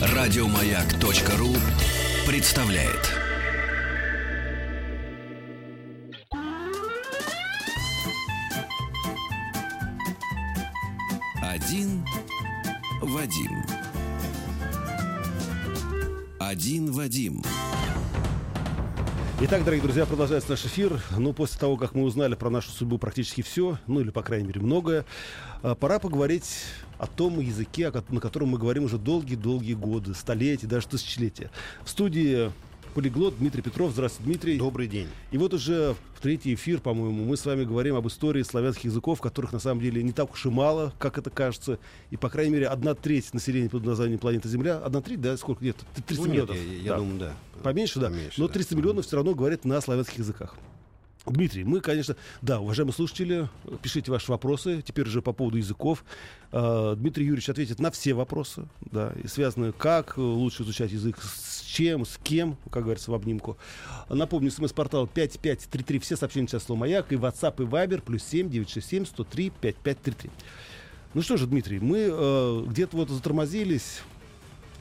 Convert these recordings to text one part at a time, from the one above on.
Радиомаяк.ру представляет. Один Вадим. Один Вадим. Итак, дорогие друзья, продолжается наш эфир. Ну, после того, как мы узнали про нашу судьбу практически все, ну или, по крайней мере, многое, а, пора поговорить о том языке, на котором мы говорим уже долгие-долгие годы, столетия, даже тысячелетия. В студии полиглот Дмитрий Петров. Здравствуйте, Дмитрий. Добрый день. И вот уже в третий эфир, по-моему, мы с вами говорим об истории славянских языков, которых на самом деле не так уж и мало, как это кажется. И, по крайней мере, одна треть населения под названием планеты Земля, одна треть, да, сколько где-то? 300 ну, миллионов. я, я да. думаю, да. Поменьше, да. Поменьше, Но 300 да. миллионов все равно говорят на славянских языках. Дмитрий, мы, конечно, да, уважаемые слушатели, пишите ваши вопросы, теперь уже по поводу языков. А, Дмитрий Юрьевич ответит на все вопросы, да, связанные, как лучше изучать язык, с чем, с кем, как говорится, в обнимку. Напомню, смс-портал 5533, все сообщения сейчас слово «Маяк», и WhatsApp, и Viber, плюс 7 967 103 5533. Ну что же, Дмитрий, мы э, где-то вот затормозились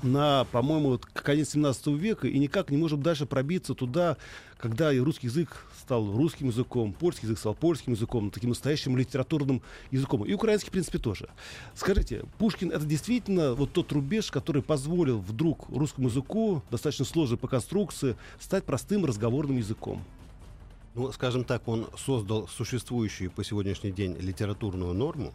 на, по-моему, конец 17 века и никак не можем дальше пробиться туда, когда и русский язык стал русским языком, польский язык стал польским языком, таким настоящим литературным языком. И украинский, в принципе, тоже. Скажите, Пушкин — это действительно вот тот рубеж, который позволил вдруг русскому языку, достаточно сложной по конструкции, стать простым разговорным языком? Ну, скажем так, он создал существующую по сегодняшний день литературную норму,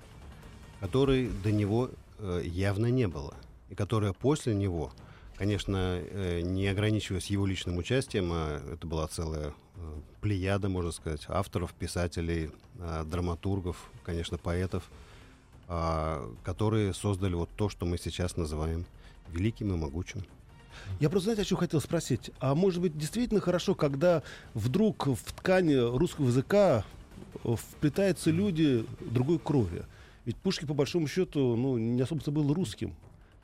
которой до него э, явно не было — и которая после него, конечно, э, не ограничиваясь его личным участием, а это была целая э, плеяда, можно сказать, авторов, писателей, э, драматургов, конечно, поэтов, а, которые создали вот то, что мы сейчас называем великим и могучим. Я просто, знаете, о чем хотел спросить. А может быть, действительно хорошо, когда вдруг в ткани русского языка вплетаются люди другой крови? Ведь Пушкин, по большому счету, ну, не особо-то был русским.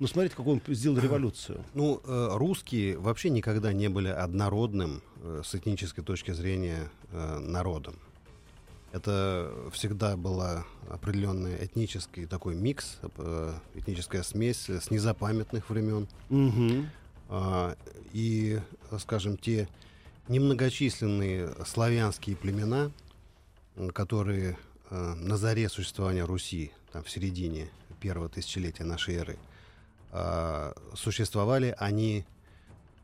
Ну, смотрите, какую он сделал революцию. Ну, э, русские вообще никогда не были однородным э, с этнической точки зрения э, народом. Это всегда была определенный этнический такой микс, этническая смесь с незапамятных времен. Угу. И, скажем, те немногочисленные славянские племена, которые на заре существования Руси, там, в середине первого тысячелетия нашей эры, э, существовали, они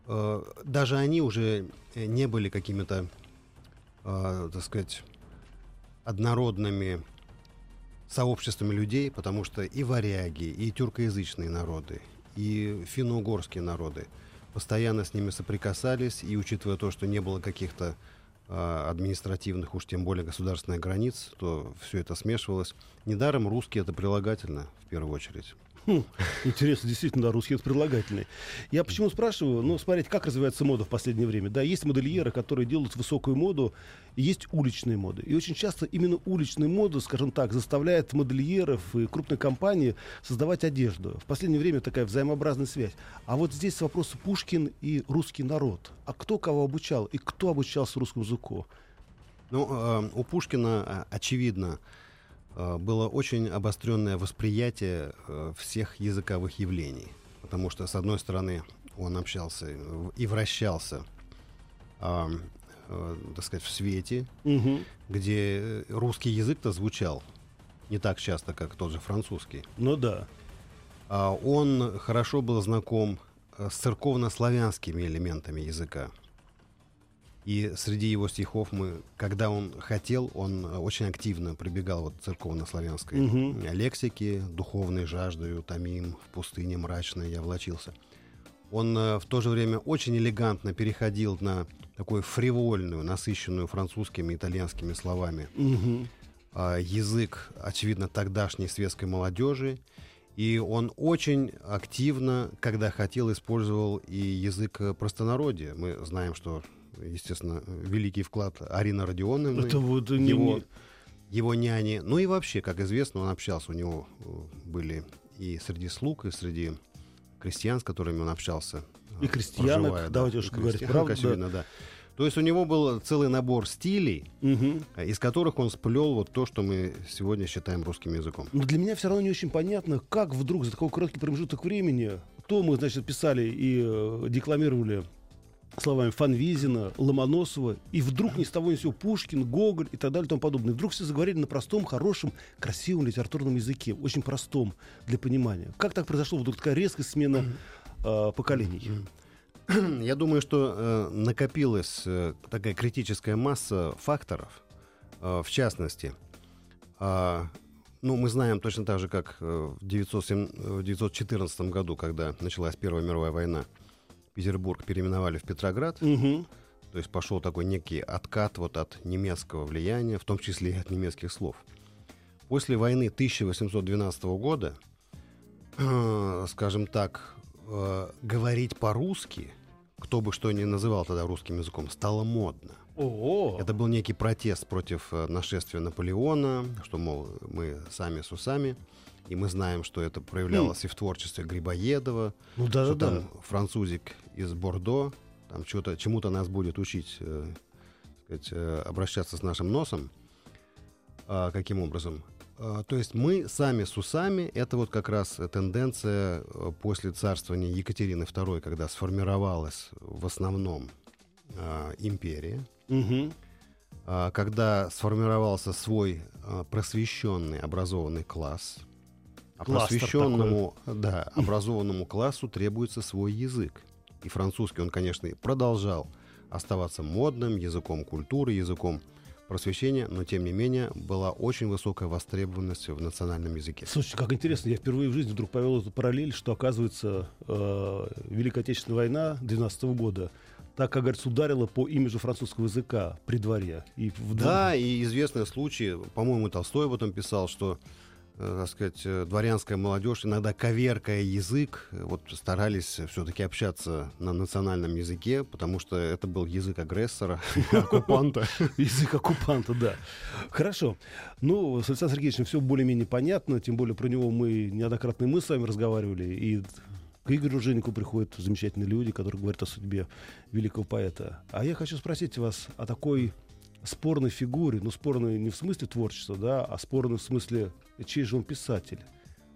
э, даже они уже не были какими-то, э, так сказать, однородными сообществами людей, потому что и варяги, и тюркоязычные народы, и финно-угорские народы постоянно с ними соприкасались, и учитывая то, что не было каких-то административных, уж тем более государственных границ, то все это смешивалось. Недаром русские это прилагательно, в первую очередь. Хм, интересно, действительно, да, русский это предлагательный. Я почему спрашиваю? Ну, смотрите, как развивается мода в последнее время. Да, есть модельеры, которые делают высокую моду, есть уличные моды. И очень часто именно уличная мода, скажем так, заставляет модельеров и крупные компании создавать одежду. В последнее время такая взаимообразная связь. А вот здесь вопрос Пушкин и русский народ. А кто кого обучал? И кто обучался русскому языку? Ну, э, у Пушкина, э, очевидно, было очень обостренное восприятие э, всех языковых явлений. Потому что, с одной стороны, он общался и вращался, э, э, так сказать, в свете, угу. где русский язык-то звучал не так часто, как тот же французский. Ну да. А он хорошо был знаком с церковно-славянскими элементами языка. И среди его стихов мы, когда он хотел, он очень активно прибегал вот церковно-славянской угу. лексике, духовной жаждой, утомим, в пустыне мрачной я влачился. Он э, в то же время очень элегантно переходил на такую фривольную, насыщенную французскими и итальянскими словами угу. э, язык, очевидно, тогдашней светской молодежи. И он очень активно, когда хотел, использовал и язык простонародия. Мы знаем, что естественно, великий вклад Арина Родионовны. Это вот его, не... его няни. Ну и вообще, как известно, он общался. У него э, были и среди слуг, и среди крестьян, с которыми он общался. И крестьянок, проживая, давайте да, уж говорить правду. Очевидно, да. То есть у него был целый набор стилей, э, из которых он сплел вот то, что мы сегодня считаем русским языком. Но для меня все равно не очень понятно, как вдруг за такой короткий промежуток времени то мы, значит, писали и э, декламировали словами Фанвизина, Ломоносова, и вдруг ни с того ни с сего Пушкин, Гоголь и так далее и тому подобное. Вдруг все заговорили на простом, хорошем, красивом литературном языке, очень простом для понимания. Как так произошло вдруг такая резкая смена э, поколений? Я думаю, что э, накопилась э, такая критическая масса факторов, э, в частности, а, ну, мы знаем точно так же, как э, в 907 в 914 году, когда началась Первая мировая война, Петербург переименовали в Петроград, Мгм. то есть пошел такой некий откат вот от немецкого влияния, в том числе и от немецких слов. После войны 1812 года, э, скажем так, э, говорить по-русски, кто бы что ни называл тогда русским языком, стало модно. О, Это был некий протест против э, нашествия Наполеона, что, мол, мы сами с усами. И мы знаем, что это проявлялось и в творчестве Грибоедова, ну что да-да-да. там французик из Бордо, там чего-то, чему-то нас будет учить, э, сказать, э, обращаться с нашим носом. А, каким образом? А, то есть мы сами с усами, это вот как раз тенденция э, после царствования Екатерины II, когда сформировалась в основном а, империя, а, когда сформировался свой просвещенный образованный класс. А просвещенному, да, образованному классу требуется свой язык. И французский он, конечно, продолжал оставаться модным языком культуры, языком просвещения, но тем не менее была очень высокая востребованность в национальном языке. Слушайте, как интересно, я впервые в жизни вдруг повел эту параллель, что, оказывается, э, Великая Отечественная война 12 года так, как говорится, ударила по имиджу французского языка при дворе. И в- Да, и известный случай, по-моему, Толстой об этом писал, что, так сказать, э, дворянская молодежь, иногда коверкая язык, э, вот старались все-таки общаться на национальном языке, потому что это был язык агрессора, оккупанта. Язык оккупанта, да. Хорошо. Ну, с Александром Сергеевичем все более-менее понятно, тем более про него мы неоднократно мы с вами разговаривали, и к Игорю Женику приходят замечательные люди, которые говорят о судьбе великого поэта. А я хочу спросить вас о такой спорной фигуре, ну, спорной не в смысле творчества, да, а спорной в смысле, чей же он писатель?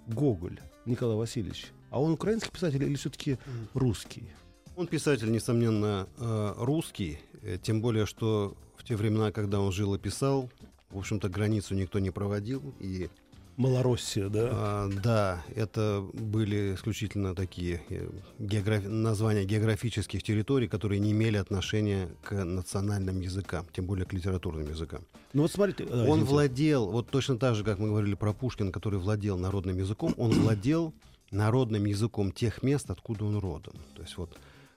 Гоголь Николай Васильевич. А он украинский писатель или все-таки русский? Он писатель, несомненно, э, русский, э, тем более, что в те времена, когда он жил и писал, в общем-то, границу никто не проводил, и Малороссия, да? А, да, это были исключительно такие э, географ- названия географических территорий, которые не имели отношения к национальным языкам, тем более к литературным языкам. Ну вот смотрите, а, он извините. владел, вот точно так же, как мы говорили про Пушкина, который владел народным языком, он владел народным языком тех мест, откуда он родом. То есть вот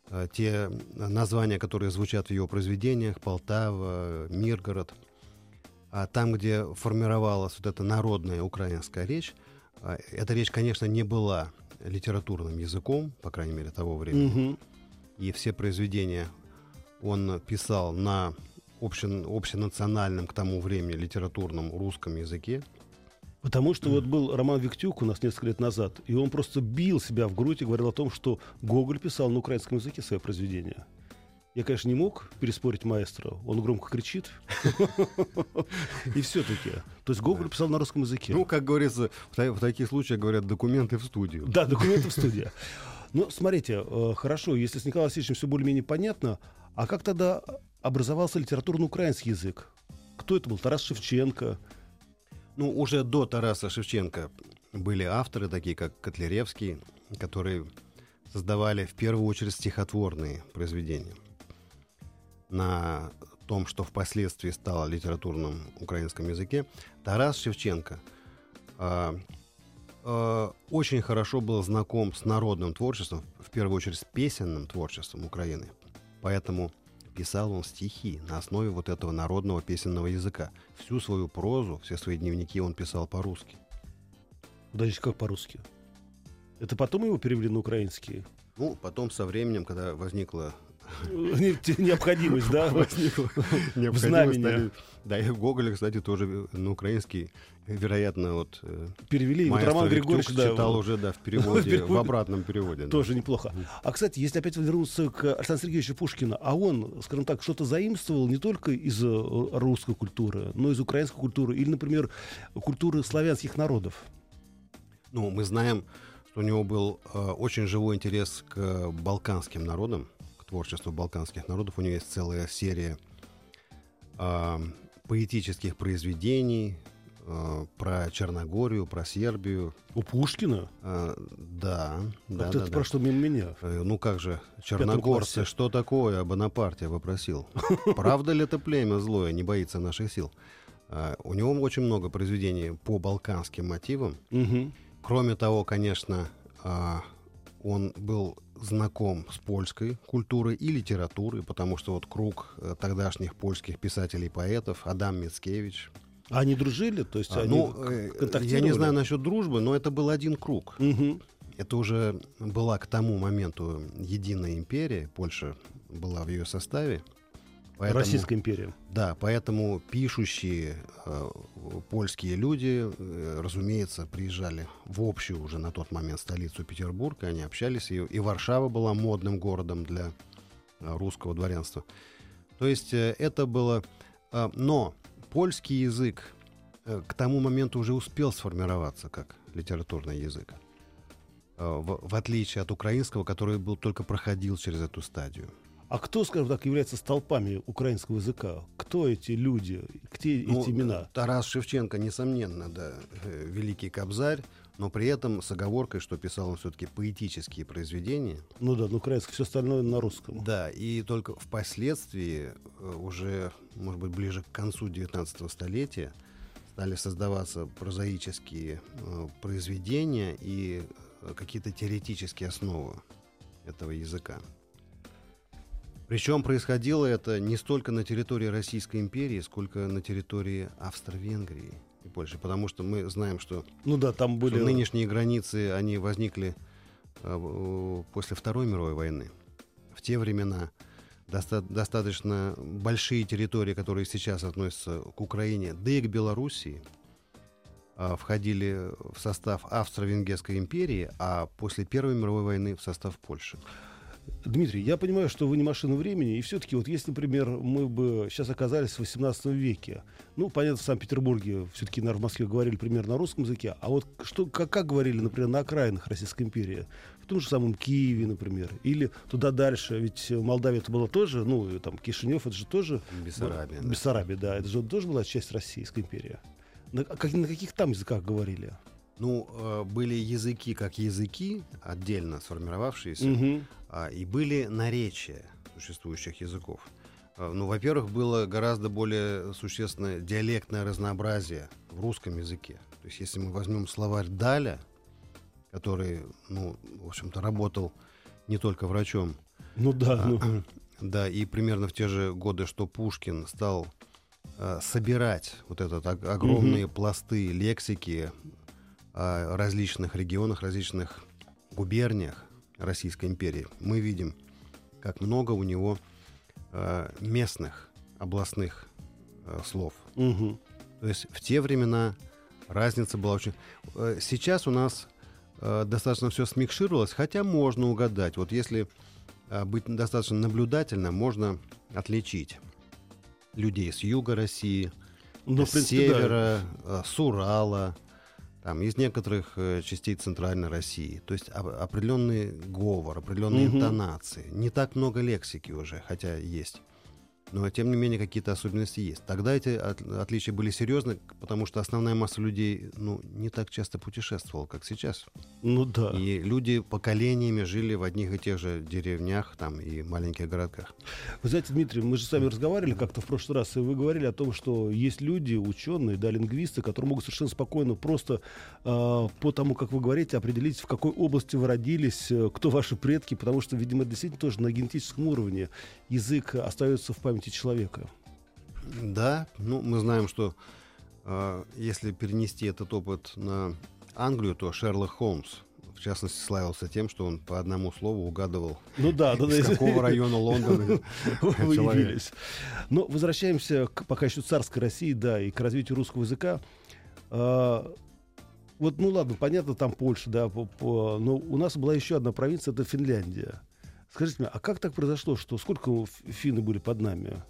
э, те названия, которые звучат в его произведениях, Полтава, Миргород, а там, где формировалась вот эта народная украинская речь, а, эта речь, конечно, не была литературным языком, по крайней мере, того времени. Мгм. И все произведения он писал на общен- общенациональном к тому времени литературном русском языке. Потому что вот был Роман Виктюк у нас несколько лет назад, и он просто бил себя в грудь и говорил о том, что Гоголь писал на украинском языке свои произведения. Я, конечно, не мог переспорить маэстро. Он громко кричит. И все-таки. То есть Гоголь писал на русском языке. Ну, как говорится, в, та- в таких случаях говорят документы в студию. Да, документы в студии. Ну, смотрите, э, хорошо, если с Николаем Васильевичем все более-менее понятно, а как тогда образовался литературно-украинский язык? Кто это был? Тарас Шевченко? Ну, уже до Тараса Шевченко были авторы, такие как Котляревский, которые создавали в первую очередь стихотворные произведения на том, что впоследствии стало литературным украинском языке. Тарас Шевченко а, а, очень хорошо был знаком с народным творчеством, в первую очередь с песенным творчеством Украины. Поэтому писал он стихи на основе вот этого народного песенного языка. Всю свою прозу, все свои дневники он писал по-русски. Подождите, как по-русски? Это потом его перевели на украинский? Ну, потом со временем, когда возникла Необходимость, да, возникла. в Необходимость Да, и Гоголя, кстати, тоже на украинский, вероятно, вот э, Перевели. Вот Роман Григорьевич, да, читал уже, да, в переводе, в обратном переводе. Тоже неплохо. А, кстати, если опять вернуться к Александру Сергеевичу Пушкину, а он, скажем так, что-то заимствовал не только из э, русской культуры, но и из украинской культуры, или, например, культуры славянских народов. Ну, мы знаем, что у него был э, очень живой интерес к балканским народам, творчеству балканских народов. У него есть целая серия э, поэтических произведений э, про Черногорию, про Сербию. У Пушкина? Э, да, да, Как-то да, это да. прошло мимо меня. Э, Ну как же, черногорцы, что такое? О Бонапарте вопросил. Правда ли это племя злое, не боится наших сил? У него очень много произведений по балканским мотивам. Мгм. Кроме того, конечно, он был знаком с польской культурой и литературой, потому что вот круг э, тогдашних польских писателей и поэтов, Адам Мицкевич. А они дружили? То есть А, они ну, э, я контактировали? не знаю насчет дружбы, но это был один круг. Мгм. Это уже была к тому моменту единая империя, Польша была в ее составе. Поэтому- Российская империя. Да, поэтому пишущие э, польские люди, э, разумеется, приезжали в общую уже на тот момент столицу Петербург, и они общались, и, и Варшава была модным городом для э, русского дворянства. То есть э, это было... э, но польский язык э, к тому моменту уже успел сформироваться как литературный язык. Э, В, в отличие от украинского, который был только проходил через эту стадию. А кто, скажем так, является столпами украинского языка? Кто эти люди? Где Ну, эти имена? Тарас Шевченко, несомненно, да, э, великий кобзарь, но при этом с оговоркой, что писал он все-таки поэтические произведения. Ну да, на украинском, все остальное на русском. Да, и только впоследствии, э, уже, может быть, ближе к концу 19 столетия, стали создаваться прозаические э, произведения и какие-то теоретические основы этого языка. Причем происходило это не столько на территории Российской империи, сколько на территории Австро-Венгрии и Польши. Потому что мы знаем, что Ну да, там были... нынешние границы, они возникли э, после Второй мировой войны. В те времена доста- достаточно большие территории, которые сейчас относятся к Украине, да и к Белоруссии, а, входили в состав Австро-Венгерской империи, а после Первой мировой войны в состав Польши. Дмитрий, я понимаю, что вы не машина времени, и все-таки вот если, например, мы бы сейчас оказались в 18 веке, ну, понятно, в Санкт-Петербурге все-таки, наверное, в Москве говорили примерно на русском языке, а вот что, как, как говорили, например, на окраинах Российской империи, в том же самом Киеве, например, или туда дальше, ведь Молдавия это была тоже, ну, и там Кишинев, это же тоже... Бессарабия, да. Бессарабия, да, это же тоже была часть Российской империи. На, как- на каких там языках говорили? Ну, э, были языки как языки, отдельно сформировавшиеся, Мгм. А, и были наречия существующих языков. А, Ну, во-первых, было гораздо более существенное диалектное разнообразие в русском языке. То есть, если мы возьмем словарь Даля, который, ну, в общем-то, работал не только врачом, Ну да, а, ну, да, и примерно в те же годы, что Пушкин стал а, собирать вот этот ог- огромные пласты лексики о различных регионах, различных губерниях Российской империи, мы видим, как много у него а, местных областных а, слов. мгм. То есть в те времена разница была очень... Э, Сейчас у нас э, достаточно все смикшировалось, хотя можно угадать. Вот если э, быть достаточно наблюдательным, можно отличить людей с юга России, Ну, с принципе, да. севера, э, с Урала, там, из некоторых э, частей центральной России. То есть оп- определенный говор, определенные Мгм. интонации. Не так много лексики уже, хотя есть. Но, тем не менее, какие-то особенности есть. Тогда эти от- отличия были серьезны, потому что основная масса людей ну, не так часто путешествовала, как сейчас. Ну да. И люди поколениями жили в одних и тех же деревнях там, и маленьких городках. Вы знаете, Дмитрий, мы же с вами разговаривали как-то в прошлый раз, и вы говорили о том, что есть люди, ученые, да, лингвисты, которые могут совершенно спокойно просто э, по тому, как вы говорите, определить, в какой области вы родились, э, кто ваши предки, потому что, видимо, действительно тоже на генетическом уровне язык остается в памяти человека. Да, ну мы знаем, что э, если перенести этот опыт на Англию, то Шерлок Холмс, в частности, славился тем, что он по одному слову угадывал, Ну да, да, из да. какого района Лондона вы человек. явились. Но возвращаемся к пока еще царской России, да, и к развитию русского языка. А, вот, ну ладно, понятно, там Польша, да, по- по- но у нас была еще одна провинция, это Финляндия. Скажите мне, а как так произошло, что сколько финны были под нами?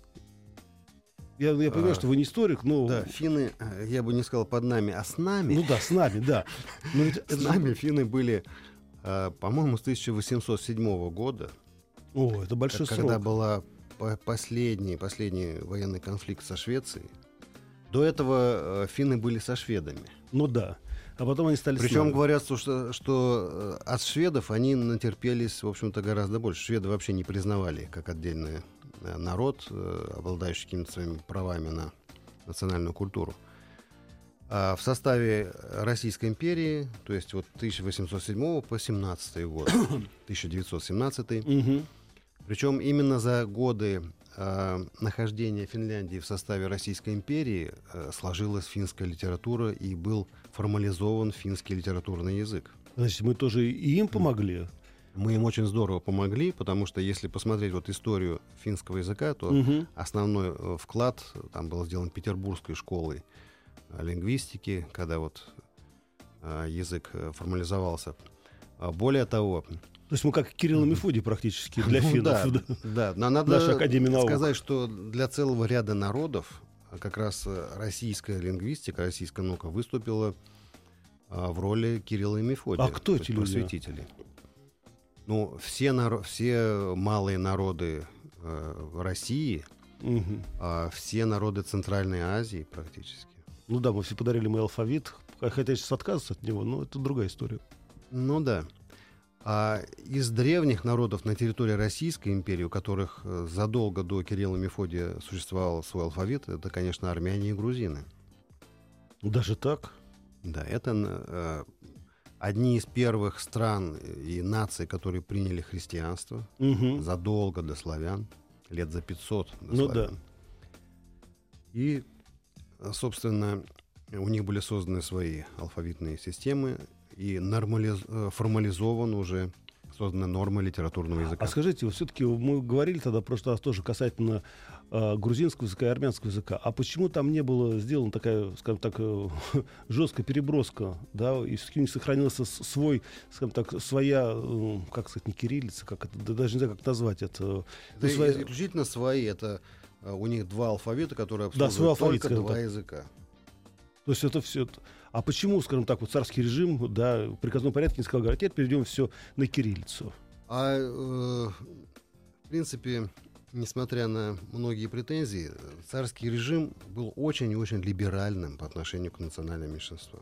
Я, я понимаю, А, что вы не историк, но... Да, финны, э, я бы не сказал под нами, а с нами. Ну да, с нами, да. Но ведь с нами финны были, э, по-моему, с 1807 года, О, это большой когда срок. была по- последний, последний военный конфликт со Швецией. До этого э, финны были со шведами. Ну да. А потом они стали Причем нами. говорят, что, что э, от шведов они натерпелись, в общем-то, гораздо больше. Шведы вообще не признавали как отдельный э, народ, э, обладающий какими-то своими правами на национальную культуру. А в составе Российской империи, то есть вот 1807 по 17 год, 1917, Мгм. причем именно за годы э, нахождения Финляндии в составе Российской империи э, сложилась финская литература и был формализован финский литературный язык. Значит, мы тоже и им помогли. Мы им очень здорово помогли, потому что если посмотреть вот историю финского языка, то Мгм. основной э, вклад э, там был сделан Петербургской школой э, лингвистики, когда вот язык формализовался. А Более того, То есть мы как Кирилл и Мефодий практически для Ну финнов. Да, да. но надо Наша Академия наук. сказать, что для целого ряда народов а, как раз э, российская лингвистика, российская наука выступила а, в роли Кирилла и Мефодия. А кто то эти люди? Просветители. Ну, все, наро- все малые народы э, России, Мгм. а все народы Центральной Азии практически. Ну да, мы все подарили мой алфавит. Хотя сейчас отказываться от него, но это другая история. Ну да. А из древних народов на территории Российской империи, у которых э, задолго до Кирилла и Мефодия существовал свой алфавит, это, конечно, армяне и грузины. Даже так? Да, это э, одни из первых стран и наций, которые приняли христианство Мгм. задолго до славян, лет за 500 до Ну славян. И, э, собственно, у них были созданы свои алфавитные системы и нормализ- э, формализован уже создана норма литературного языка. А скажите, вот все-таки мы говорили тогда в прошлый раз тоже касательно э, грузинского языка и армянского языка. А почему там не было сделана такая, скажем так, э, жесткая переброска, да, и все-таки не сохранился свой, скажем так, своя, э, как сказать, не кириллица, как это, да даже не знаю, как назвать это. Ну, своя- исключительно свои. Это э, у них два алфавита, которые Да, свой обслуживают алфавит, только два так. языка. То есть это все. А почему, скажем так, вот царский режим, да, в приказном порядке не сказал, говорят, теперь перейдем все на кириллицу. А э, в принципе, несмотря на многие претензии, царский режим был очень и очень либеральным по отношению к национальным меньшинствам,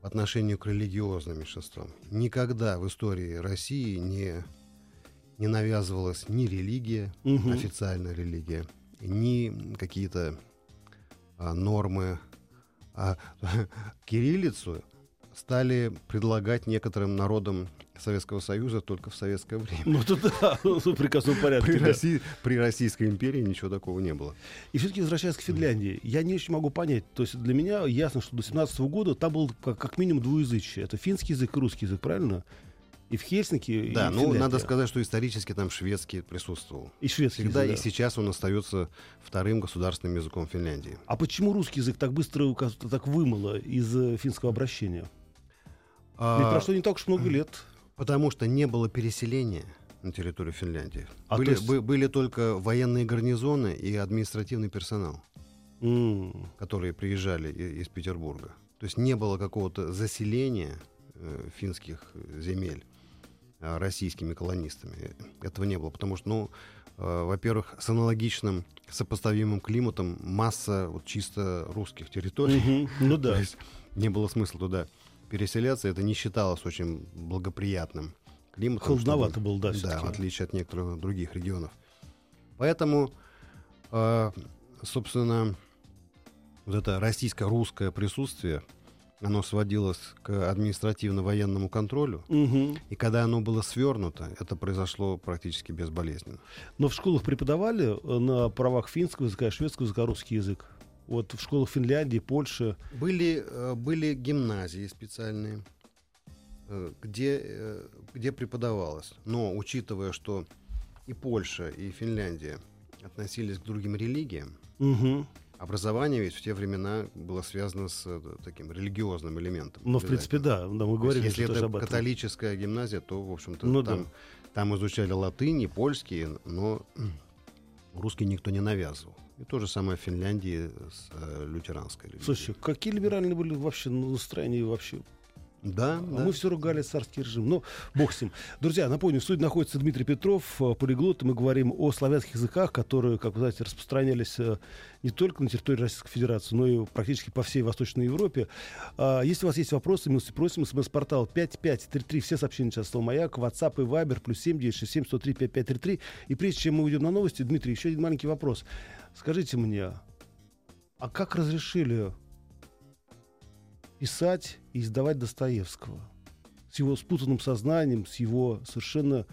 по отношению к религиозным меньшинствам. Никогда в истории России не, не навязывалась ни религия, Мгм. официальная религия, ни какие-то а, нормы. А кириллицу стали предлагать некоторым народам Советского Союза только в советское время. Ну, это да, в приказном порядке. При, да. России, при Российской империи ничего такого не было. И все-таки возвращаясь к Финляндии, я не очень могу понять. То есть для меня ясно, что до 17 года там был как, как минимум двуязычие. Это финский язык и русский язык, правильно? И в Хельсинки, Да, и ну Финляндии. надо сказать, что исторически там шведский присутствовал. И шведский Всегда язык, и да. сейчас он остается вторым государственным языком Финляндии. А почему русский язык так быстро так вымыло из э, финского обращения? Ведь А, прошло не так уж много лет. Потому что не было переселения на территорию Финляндии. А были, то есть- бы- были только военные гарнизоны и административный персонал, М. которые приезжали и- из Петербурга. То есть не было какого-то заселения э, финских земель э, российскими колонистами. Этого не было, потому что, ну, э, во-первых, с аналогичным сопоставимым климатом масса вот чисто русских территорий. Мгм. Ну То да. есть не было смысла туда переселяться. Это не считалось очень благоприятным климатом. Холодновато чтобы- было, да, Да, в отличие от некоторых других регионов. Поэтому, э, собственно, вот это российско-русское присутствие, оно сводилось к административно-военному контролю. Мгм. И когда оно было свернуто, это произошло практически безболезненно. Но в школах преподавали э, на правах финского языка, шведского языка, русский язык. Вот в школах Финляндии, Польши. Были, э, были гимназии специальные. э, где, где преподавалось. Но учитывая, что и Польша, и Финляндия относились к другим религиям, Мгм. Образование ведь в те времена было связано с э, таким религиозным элементом. Ну, в принципе, да. да мы То есть, говорили если это католическая гимназия, то, в общем-то, Ну да. там, там изучали латынь и польский, но русский никто не навязывал. И то же самое в Финляндии с э, лютеранской религией. Слушайте, какие либеральные были вообще настроения вообще? Да, А да. мы все ругали царский режим. Ну, бог с ним. Друзья, напомню, в студии находится Дмитрий Петров, э, полиглот. Мы говорим о славянских языках, которые, как вы знаете, распространялись э, не только на территории Российской Федерации, но и практически по всей Восточной Европе. А, Если у вас есть вопросы, милости просим. СМС-портал 5533. Все сообщения сейчас слово «Маяк». WhatsApp и Viber. Плюс 7 967 103 5533. И прежде чем мы уйдем на новости, Дмитрий, еще один маленький вопрос. Скажите мне, а как разрешили писать и издавать Достоевского. С его спутанным сознанием, с его совершенно,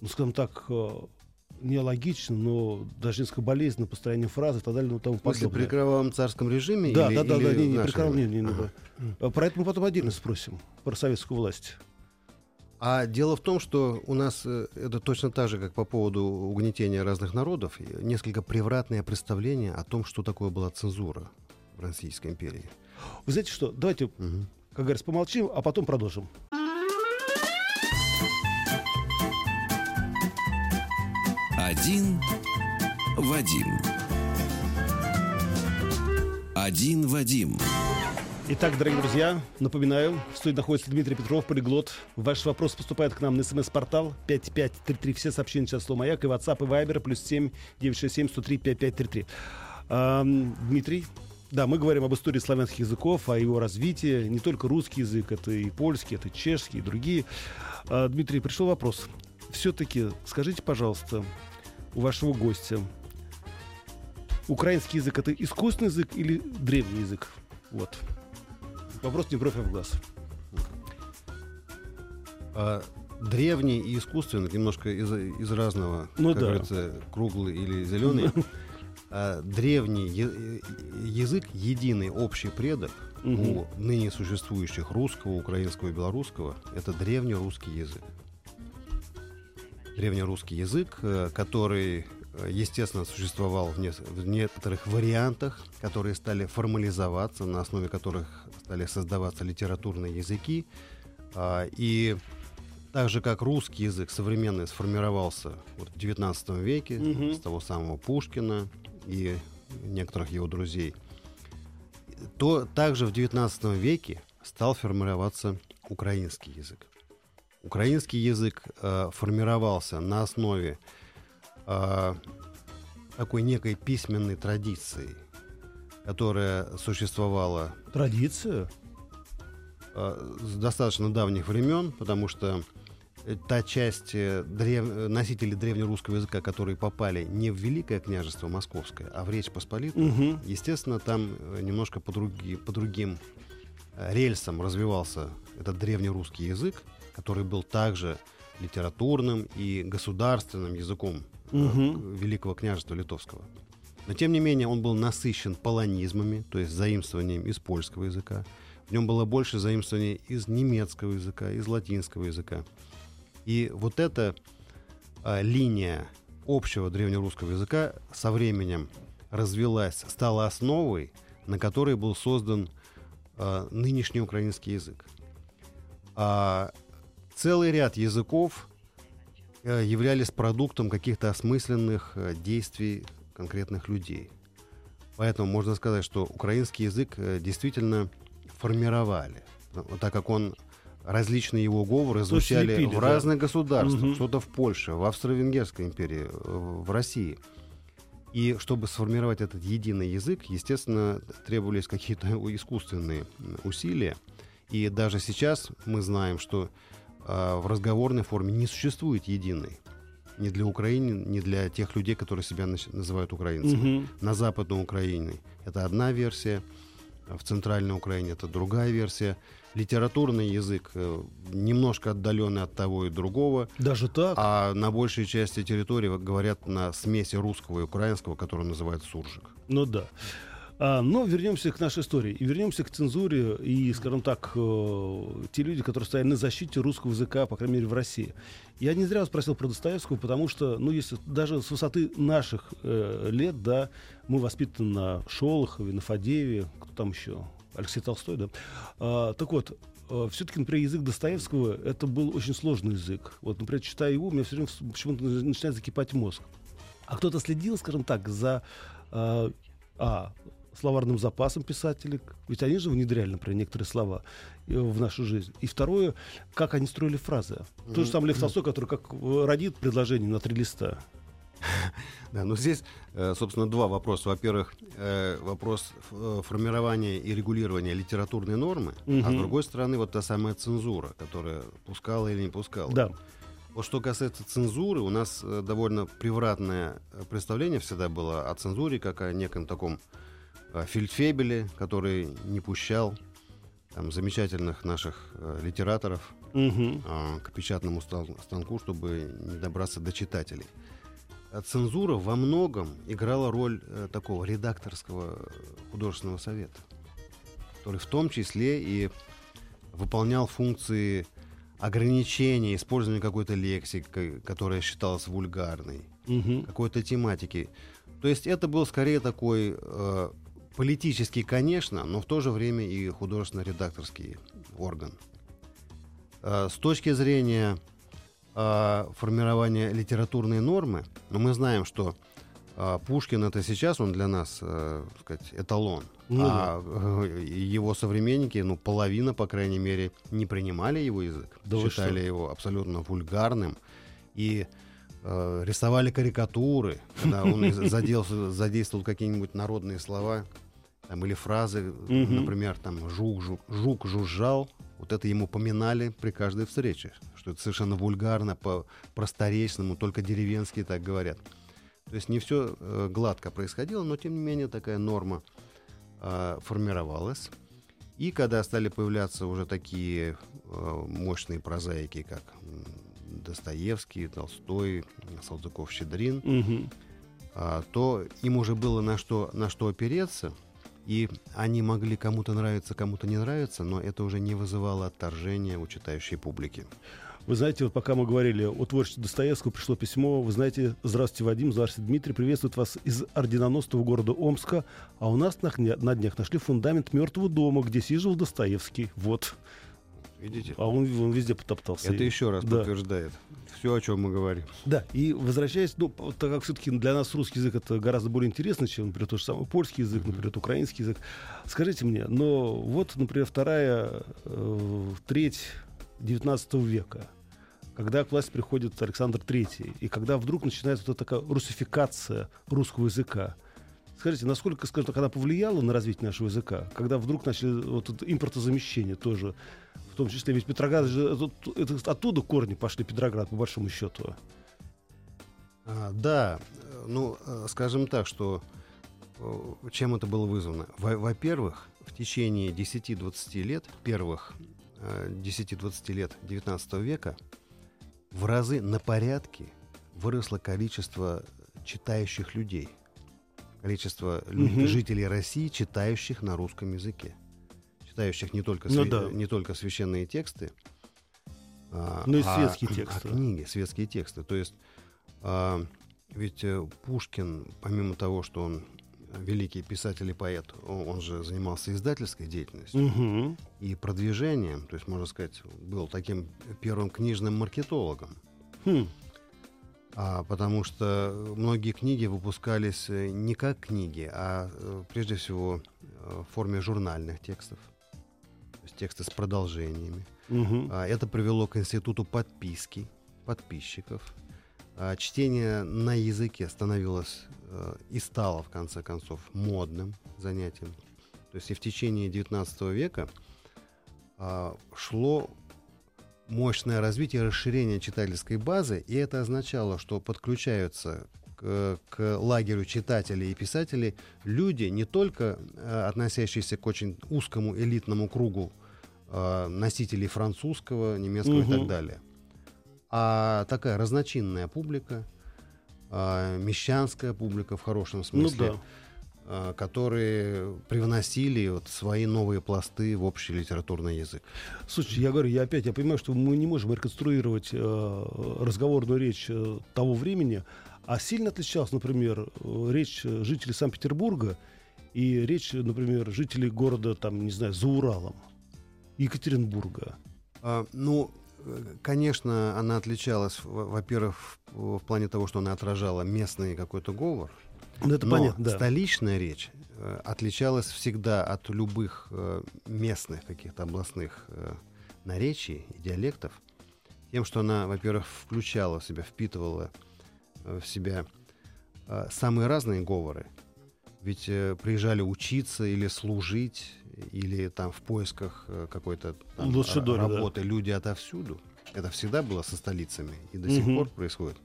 ну, скажем так, э, неологичным, но даже несколько болезненным построением фразы и так далее, ну, тому подобное. при кровавом царском режиме? Да, или- да, да, да, или не, не, в при Карле, не, времени? не, Ага. да. А Про это мы потом отдельно спросим, про советскую власть. А дело в том, что у нас э, это точно так же, как по поводу угнетения разных народов, несколько превратное представление о том, что такое была цензура в Российской империи. Вы знаете что, давайте, Мгм. как говорится, помолчим, а потом продолжим. Один Вадим. Один Вадим. Итак, дорогие друзья, напоминаю, в студии находится Дмитрий Петров, полиглот. Ваш вопрос поступает к нам на смс-портал 5533. Все сообщения сейчас слово «Маяк» и WhatsApp, и Viber, плюс 7 967 103 5533. Ам, Дмитрий, да, мы говорим об истории славянских языков, о его развитии. Не только русский язык, это и польский, это и чешский, и другие. А, Дмитрий, пришел вопрос. Все-таки скажите, пожалуйста, у вашего гостя, украинский язык это искусственный язык или древний язык? Вот. Вопрос не бровь, а в глаз. А древний и искусственный, немножко из, из разного, Ну как да. говорится, круглый или зеленый. А древний язык, единый общий предок Мгм. у ныне существующих русского, украинского и белорусского, это древнерусский язык. Древнерусский язык, э, который, э, естественно, существовал в, нес- в некоторых вариантах, которые стали формализоваться, на основе которых стали создаваться литературные языки. А, И так же, как русский язык современный сформировался вот в XIX веке, Мгм. с того самого Пушкина и некоторых его друзей, то также в XIX веке стал формироваться украинский язык. Украинский язык э, формировался на основе э, такой некой письменной традиции, которая существовала Традиция? э, с достаточно давних времен, потому что та часть э, древ- э, носителей древнерусского языка, которые попали не в Великое княжество Московское, а в Речь Посполитую, Мгм. естественно, там э, немножко по, други- по другим рельсам развивался этот древнерусский язык, который был также литературным и государственным языком к- Великого княжества Литовского. Но тем не менее он был насыщен полонизмами, то есть заимствованием из польского языка. В нем было больше заимствований из немецкого языка, из латинского языка. И вот эта а, линия общего древнерусского языка со временем развилась, стала основой, на которой был создан а, нынешний украинский язык. А целый ряд языков э, являлись продуктом каких-то осмысленных э, действий конкретных людей. Поэтому можно сказать, что украинский язык э, действительно формировали, так как он различные его говоры звучали лепили, в да. разных государствах, Мгм. что-то в Польше, в Австро-Венгерской империи, э, в России. И чтобы сформировать этот единый язык, естественно, требовались какие-то искусственные усилия. И даже сейчас мы знаем, что а, в разговорной форме не существует единой. Ни для Украины, ни для тех людей, которые себя называют украинцами. Мгм. На Западной Украине это одна версия, в Центральной Украине это другая версия. Литературный язык э, немножко отдаленный от того и другого, Даже так? а на большей части территории говорят на смеси русского и украинского, который называют суржик. Ну да. А, но вернемся к нашей истории. И вернемся к цензуре и, скажем так, э, те люди, которые стояли на защите русского языка, по крайней мере, в России. Я не зря спросил про Достоевского, потому что, ну, если даже с высоты наших э, лет, да, мы воспитаны на Шолохове, на Фадееве, кто там еще, Алексей Толстой, да. А, так вот, э, все-таки, например, язык Достоевского это был очень сложный язык. Вот, например, читая его, у меня все время почему-то начинает закипать мозг. А кто-то следил, скажем так, за э, а, словарным запасом писателей, ведь они же внедряли, например, некоторые слова э, в нашу жизнь. И второе, как они строили фразы. Mm-hmm. То же самое Лев Толстой, который как родит предложение на три листа. Да, но здесь, э, собственно, два вопроса. Во-первых, э, вопрос формирования и регулирования литературной нормы, угу. а с другой стороны, вот та самая цензура, которая пускала или не пускала. Да. Вот что касается цензуры, у нас довольно превратное представление всегда было о цензуре, как о неком таком Э, Фельдфебеле, который не пущал там, замечательных наших э, литераторов угу. э, к печатному станку, чтобы не добраться до читателей. А цензура во многом играла роль э, такого редакторского художественного совета, который в том числе и выполнял функции ограничения использования какой-то лексики, которая считалась вульгарной, угу. какой-то тематики. То есть это был скорее такой э, политический, конечно, но в то же время и художественно-редакторский орган. Э, с точки зрения э, формирования литературной нормы, ну, мы знаем, что э, Пушкин это сейчас он для нас, сказать, эталон, ну, а его современники, ну половина, по крайней мере, не принимали его язык, да считали его абсолютно вульгарным и рисовали карикатуры, когда он задействовал какие-нибудь народные слова там, или фразы, угу. например, там жук, жук, жук жужжал, вот это ему поминали при каждой встрече, что это совершенно вульгарно, по просторечному, только деревенские так говорят. То есть не все э, гладко происходило, но тем не менее такая норма э, формировалась. И когда стали появляться уже такие э, мощные прозаики, как Достоевский, Толстой, Салтыков-Щедрин, угу. э, то им уже было на что, на что опереться – и они могли кому-то нравиться, кому-то не нравиться, но это уже не вызывало отторжения у читающей публики. Вы знаете, вот пока мы говорили о творчестве Достоевского, пришло письмо. Вы знаете, здравствуйте, Вадим, здравствуйте, Дмитрий. Приветствует вас из орденоносного города Омска. А у нас на, на днях нашли фундамент мертвого дома, где сиживал Достоевский. Вот. Видите? А он, он везде потоптался. Это еще раз да. подтверждает все, о чем мы говорим. Да, и возвращаясь, ну, так как все-таки для нас русский язык это гораздо более интересно, чем, например, тот же самый польский язык, например, украинский язык. Скажите мне, но вот, например, вторая э, треть XIX века, когда к власти приходит Александр III, и когда вдруг начинается вот такая русификация русского языка, Скажите, насколько, скажем так, она повлияла на развитие нашего языка, когда вдруг начали вот это импортозамещение тоже, в том числе, ведь Петроград же, это, это, оттуда корни пошли Петроград, по большому счету. А, да, ну, э, скажем так, что э, чем это было вызвано? Во-первых, в течение 10-20 лет, первых 10-20 э, лет 19 века, в разы на порядке выросло количество читающих людей – количество угу. жителей России, читающих на русском языке. Читающих не только, ну, да. не только священные тексты, а, ну и а, светские а, тексты. А книги, светские тексты. То есть а, ведь э, Пушкин, помимо того, что он великий писатель и поэт, он, он же занимался издательской деятельностью угу. и продвижением, то есть, можно сказать, был таким первым книжным маркетологом. Хм а, потому что многие книги выпускались э, не как книги, а э, прежде всего в форме журнальных текстов, тексты с продолжениями. Угу. А, это привело к институту подписки подписчиков. А, чтение на языке становилось и стало в конце концов модным занятием. То есть и в течение XIX века шло мощное развитие и расширение читательской базы, и это означало, что подключаются к, к лагерю читателей и писателей люди, не только э, относящиеся к очень узкому элитному кругу э, носителей французского, немецкого угу. и так далее, а такая разночинная публика, э, мещанская публика в хорошем смысле. Ну, да э, которые привносили вот свои новые пласты в общий литературный язык. Слушайте, я говорю, я опять, я понимаю, что мы не можем реконструировать э, разговорную речь э, того времени, а сильно отличалась, например, речь жителей Санкт-Петербурга и речь, например, жителей города, там, не знаю, за Уралом, Екатеринбурга. А, ну, конечно, она отличалась, во-первых, в, плане того, что она отражала местный какой-то говор. Ну, это но понятно, да. столичная речь э, отличалась всегда от любых э, местных каких-то областных э, наречий и диалектов тем, что она, во-первых, включала в себя, впитывала э, в себя э, самые разные говоры. Ведь э, приезжали учиться или служить, или там в поисках э, какой-то там, Лучше ра- доли, да. работы люди отовсюду. Это всегда было со столицами и до сих пор происходит.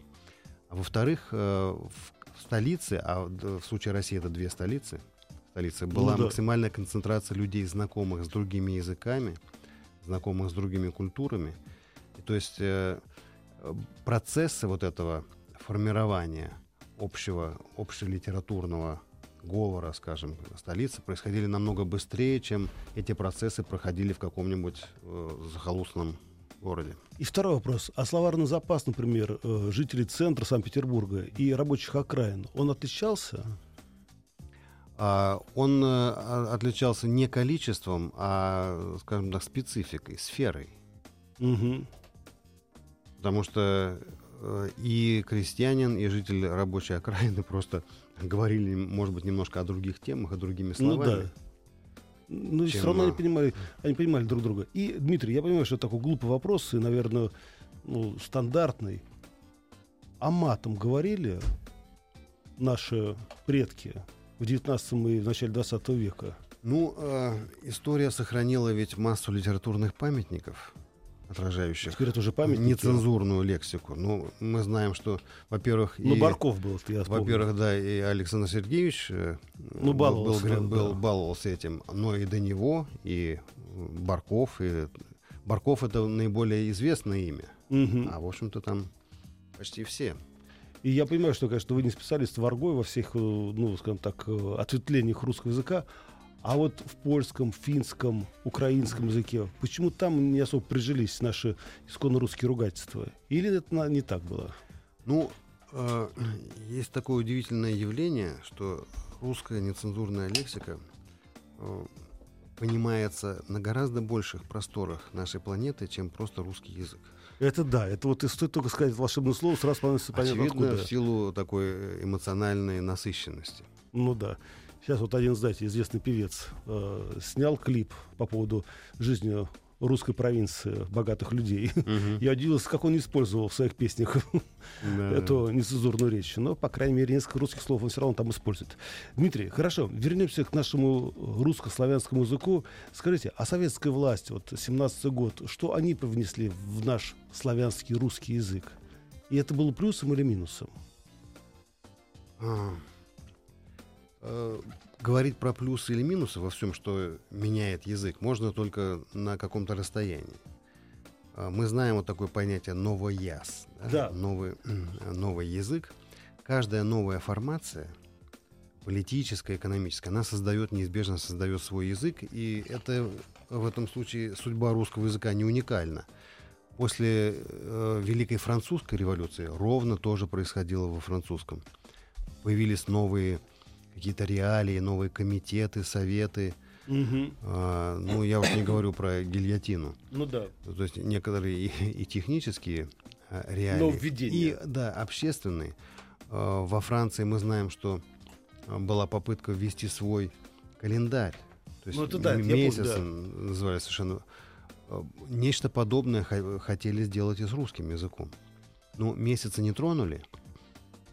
А во-вторых, э, в столице, а в д- в случае России это две столицы, столицы, была Ну да. максимальная концентрация людей, знакомых с другими языками, знакомых с другими культурами. И то есть э, э, процессы вот этого формирования общего, общелитературного говора, скажем, столицы происходили намного быстрее, чем эти процессы проходили в каком-нибудь э, захолустном городе. И второй вопрос. А словарный запас, например, э, жителей центра Санкт-Петербурга и рабочих окраин, он отличался? А, он э, отличался не количеством, а, скажем так, спецификой, сферой. Мгм. Потому что э, и крестьянин, и житель рабочей окраины просто говорили, может быть, немножко о других темах, о другими Ну словами. да. Ну, и Чем, все равно они понимали, они понимали друг друга. И, Дмитрий, я понимаю, что это такой глупый вопрос, и, наверное, ну, стандартный. А матом говорили наши предки в 19 и в начале 20 века? Ну, э, история сохранила ведь массу литературных памятников, отражающих Теперь это уже памятники. нецензурную лексику. Ну, мы знаем, что, во-первых, Ну, и- Барков был, я вспомнил. Во-первых, да, и Александр Сергеевич э, Ну, был- баловался, был, был- да. баловался этим, но и до него, и Барков, и Барков это наиболее известное имя, Мгм. а в общем-то там почти все. И я понимаю, что, конечно, вы не специалист в арго и во всех, э, ну, скажем так, э, ответвлениях русского языка, а вот в польском, финском, украинском языке, почему там не особо прижились наши исконно русские ругательства? Или это не так было? Ну, э, есть такое удивительное явление, что русская нецензурная лексика э, понимается на гораздо больших просторах нашей планеты, чем просто русский язык. Это да, это вот и стоит только сказать волшебное слово, сразу становится понятно, Очевидно, откуда. в силу такой э, эмоциональной насыщенности. Ну да. Сейчас вот один, знаете, известный певец э, снял клип по поводу жизни русской провинции богатых людей. Я удивился, как он не использовал в своих песнях Да. эту нецензурную речь. Но, по крайней мере, несколько русских слов он все равно там использует. Дмитрий, хорошо, вернемся к нашему русско-славянскому языку. Скажите, а советская власть, вот 17 год, что они привнесли в наш славянский русский язык? И это было плюсом или минусом? А, э, Говорить про плюсы или минусы во всем, что меняет язык, можно только на каком-то расстоянии. А, Мы знаем вот такое понятие новояз, Да. Новый, новый язык. Каждая новая формация, политическая, экономическая, она создает, неизбежно создает свой язык, и это в этом случае судьба русского языка не уникальна. После э, Великой Французской революции ровно тоже происходило во французском. Появились новые какие-то реалии, новые комитеты, советы. А, ну, я уж не говорю про гильотину. Ну да. То есть некоторые и, и технические а, реалии. Нововведения. И, да, общественные. А, во Франции мы знаем, что а, была попытка ввести свой календарь. То есть Ну, это да, м- это я помню, да. называли совершенно. А, Нечто подобное хотели сделать и с русским языком. Ну, месяцы не тронули,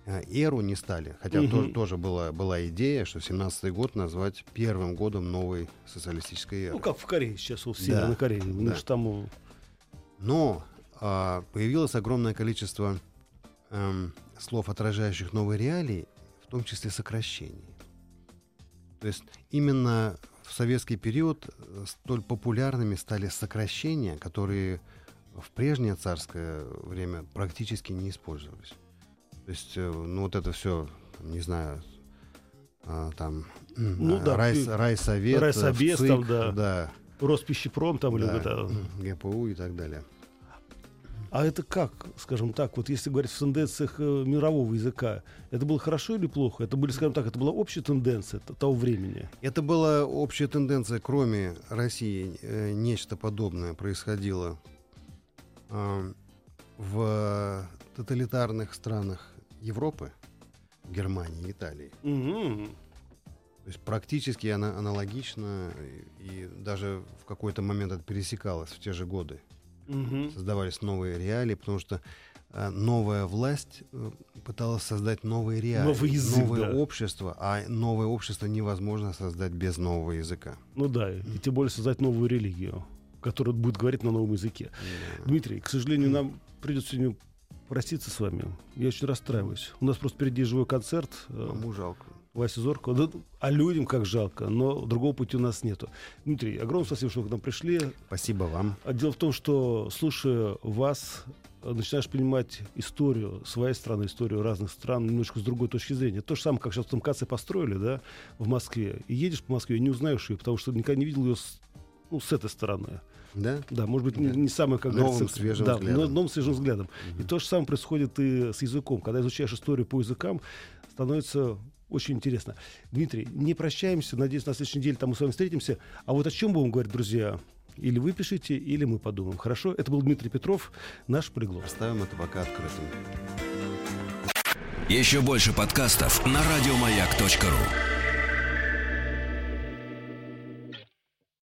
эру не стали. Хотя Мгм. тоже, тоже была, была идея, что 17-й год назвать первым годом новой социалистической эры. Ну, как в Корее сейчас, в Северной Да, Корее. У да. же там э, Но а, появилось огромное количество эм, слов, отражающих новые реалии, в том числе сокращений. То есть именно в советский период э, столь популярными стали сокращения, которые в прежнее царское время практически не использовались. То есть, э, ну вот это все, не знаю, а, там Ну а, да, рай, ты- райсовет, э, райсобес ВЦИК, там, да. да, Роспищепром там или да, это. м, ГПУ и так далее. А это как, скажем так, вот если говорить в тенденциях э, мирового языка, это было хорошо или плохо? Это были, скажем так, это была общая тенденция того времени. Это была общая тенденция, кроме России, э, нечто подобное происходило в тоталитарных странах Европы, Германии, Италии. Мгм. То есть практически ана- аналогично, и, и даже в какой-то момент это пересекалось в те же годы. Мгм. Создавались новые реалии, потому что э, новая власть э, пыталась создать новые реалии, Новый язык, новое да. общество, а новое общество невозможно создать без нового языка. Ну да, и тем более создать новую религию, которая будет говорить на новом языке. Дмитрий, к сожалению, нам придется сегодня проститься с вами. Я очень расстраиваюсь. У нас просто впереди живой концерт. э, Кому жалко? Вася Зорко. Да, а людям как жалко, но другого пути у нас нету. Дмитрий, огромное спасибо, что вы к нам пришли. Спасибо вам. А дело в том, что слушая вас, э, начинаешь понимать историю своей страны, историю разных стран немножко с другой точки зрения. То же самое, как сейчас в МКЦ построили, да, в Москве. И едешь по Москве и не узнаешь ее, потому что никогда не видел ее с, ну, с этой стороны. Да? Да, может быть, не, Да. не самое, как Новым, говорится, свежим да, взглядом. но- новым свежим взглядом. И то же самое происходит и с языком. Когда изучаешь историю по языкам, становится очень интересно. Дмитрий, не прощаемся. Надеюсь, на следующей неделе там мы с вами встретимся. А вот о чем будем говорить, друзья? Или вы пишите, или мы подумаем. Хорошо? Это был Дмитрий Петров, наш полиглот. Оставим это пока открытым. Еще больше подкастов на радиомаяк.ру.